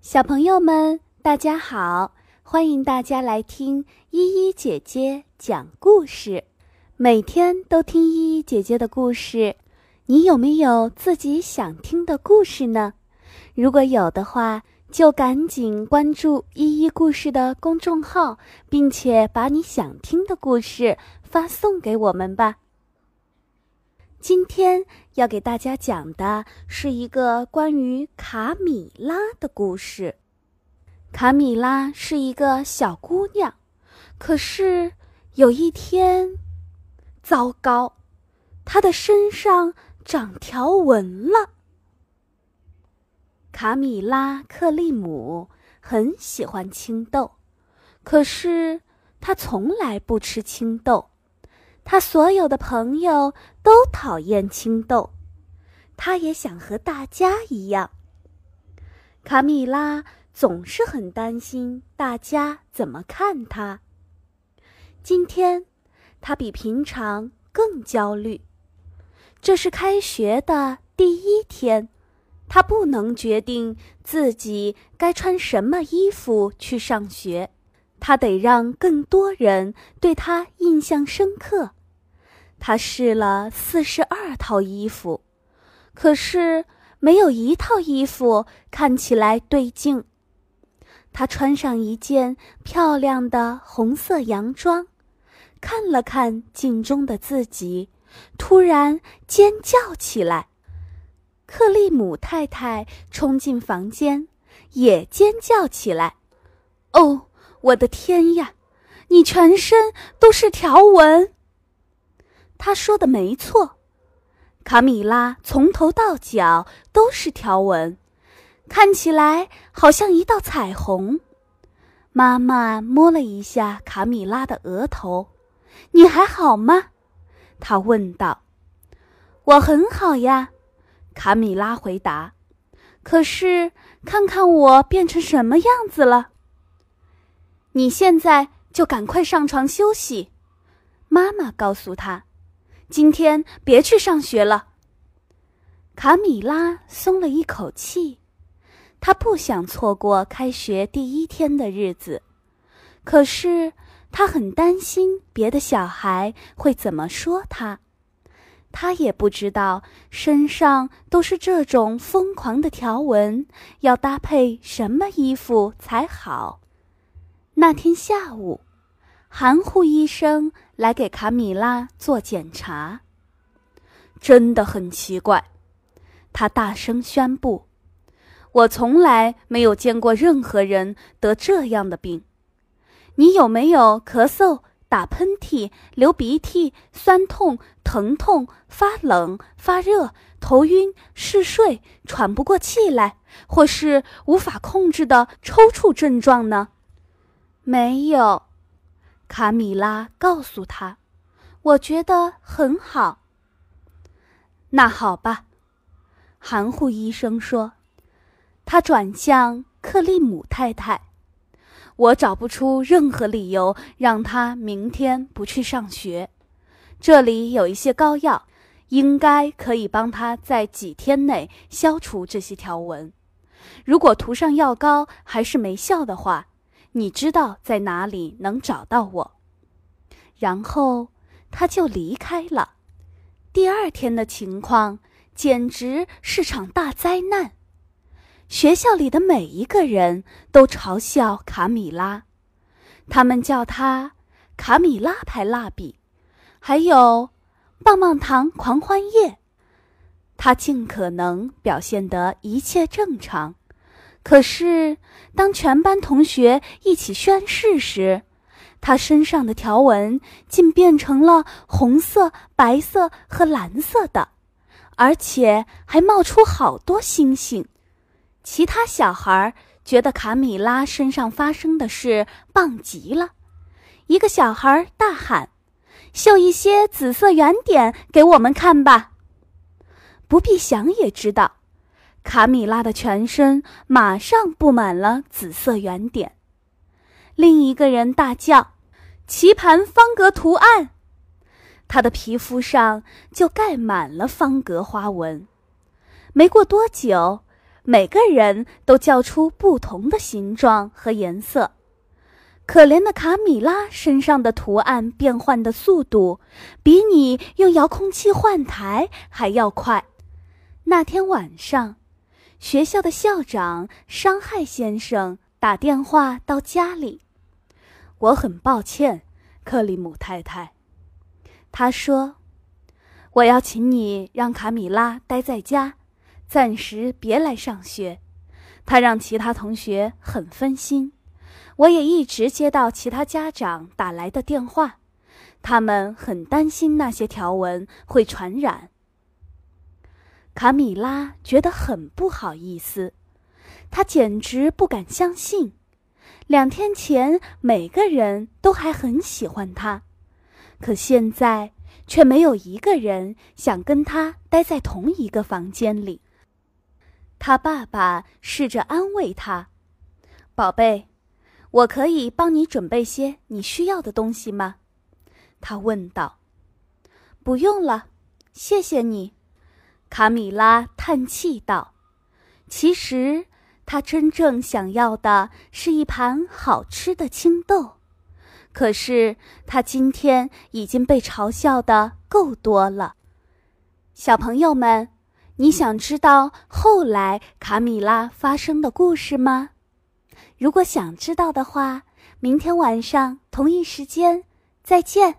小朋友们，大家好！欢迎大家来听依依姐姐讲故事。每天都听依依姐姐的故事，你有没有自己想听的故事呢？如果有的话，就赶紧关注依依故事的公众号，并且把你想听的故事发送给我们吧。今天要给大家讲的是一个关于卡米拉的故事。卡米拉是一个小姑娘，可是有一天，糟糕，她的身上长条纹了。卡米拉·克利姆很喜欢青豆，可是她从来不吃青豆。他所有的朋友都讨厌青豆，他也想和大家一样。卡米拉总是很担心大家怎么看他。今天，他比平常更焦虑。这是开学的第一天，他不能决定自己该穿什么衣服去上学，他得让更多人对他印象深刻。他试了四十二套衣服，可是没有一套衣服看起来对劲。他穿上一件漂亮的红色洋装，看了看镜中的自己，突然尖叫起来。克利姆太太冲进房间，也尖叫起来：“哦，我的天呀！你全身都是条纹！”他说的没错，卡米拉从头到脚都是条纹，看起来好像一道彩虹。妈妈摸了一下卡米拉的额头，“你还好吗？”她问道。“我很好呀。”卡米拉回答。“可是看看我变成什么样子了。”你现在就赶快上床休息，妈妈告诉他。今天别去上学了。卡米拉松了一口气，她不想错过开学第一天的日子，可是她很担心别的小孩会怎么说她。她也不知道身上都是这种疯狂的条纹，要搭配什么衣服才好。那天下午。含糊医生来给卡米拉做检查，真的很奇怪。他大声宣布：“我从来没有见过任何人得这样的病。你有没有咳嗽、打喷嚏、流鼻涕、酸痛、疼痛、发冷、发热、头晕、嗜睡、喘不过气来，或是无法控制的抽搐症状呢？”没有。卡米拉告诉他：“我觉得很好。”那好吧，含糊医生说。他转向克利姆太太：“我找不出任何理由让他明天不去上学。这里有一些膏药，应该可以帮他在几天内消除这些条纹。如果涂上药膏还是没效的话。”你知道在哪里能找到我？然后他就离开了。第二天的情况简直是场大灾难。学校里的每一个人都嘲笑卡米拉，他们叫她“卡米拉牌蜡笔”，还有“棒棒糖狂欢夜”。他尽可能表现得一切正常。可是，当全班同学一起宣誓时，他身上的条纹竟变成了红色、白色和蓝色的，而且还冒出好多星星。其他小孩觉得卡米拉身上发生的事棒极了。一个小孩大喊：“绣一些紫色圆点给我们看吧！”不必想也知道。卡米拉的全身马上布满了紫色圆点。另一个人大叫：“棋盘方格图案！”他的皮肤上就盖满了方格花纹。没过多久，每个人都叫出不同的形状和颜色。可怜的卡米拉身上的图案变换的速度，比你用遥控器换台还要快。那天晚上，学校的校长伤害先生打电话到家里。我很抱歉，克里姆太太。他说：“我要请你让卡米拉待在家，暂时别来上学。他让其他同学很分心。”我也一直接到其他家长打来的电话，他们很担心那些条纹会传染。卡米拉觉得很不好意思，她简直不敢相信，两天前每个人都还很喜欢她，可现在却没有一个人想跟她待在同一个房间里。他爸爸试着安慰她：“宝贝。”我可以帮你准备些你需要的东西吗？他问道。“不用了，谢谢你。”卡米拉叹气道。其实，他真正想要的是一盘好吃的青豆，可是他今天已经被嘲笑的够多了。小朋友们，你想知道后来卡米拉发生的故事吗？如果想知道的话，明天晚上同一时间再见。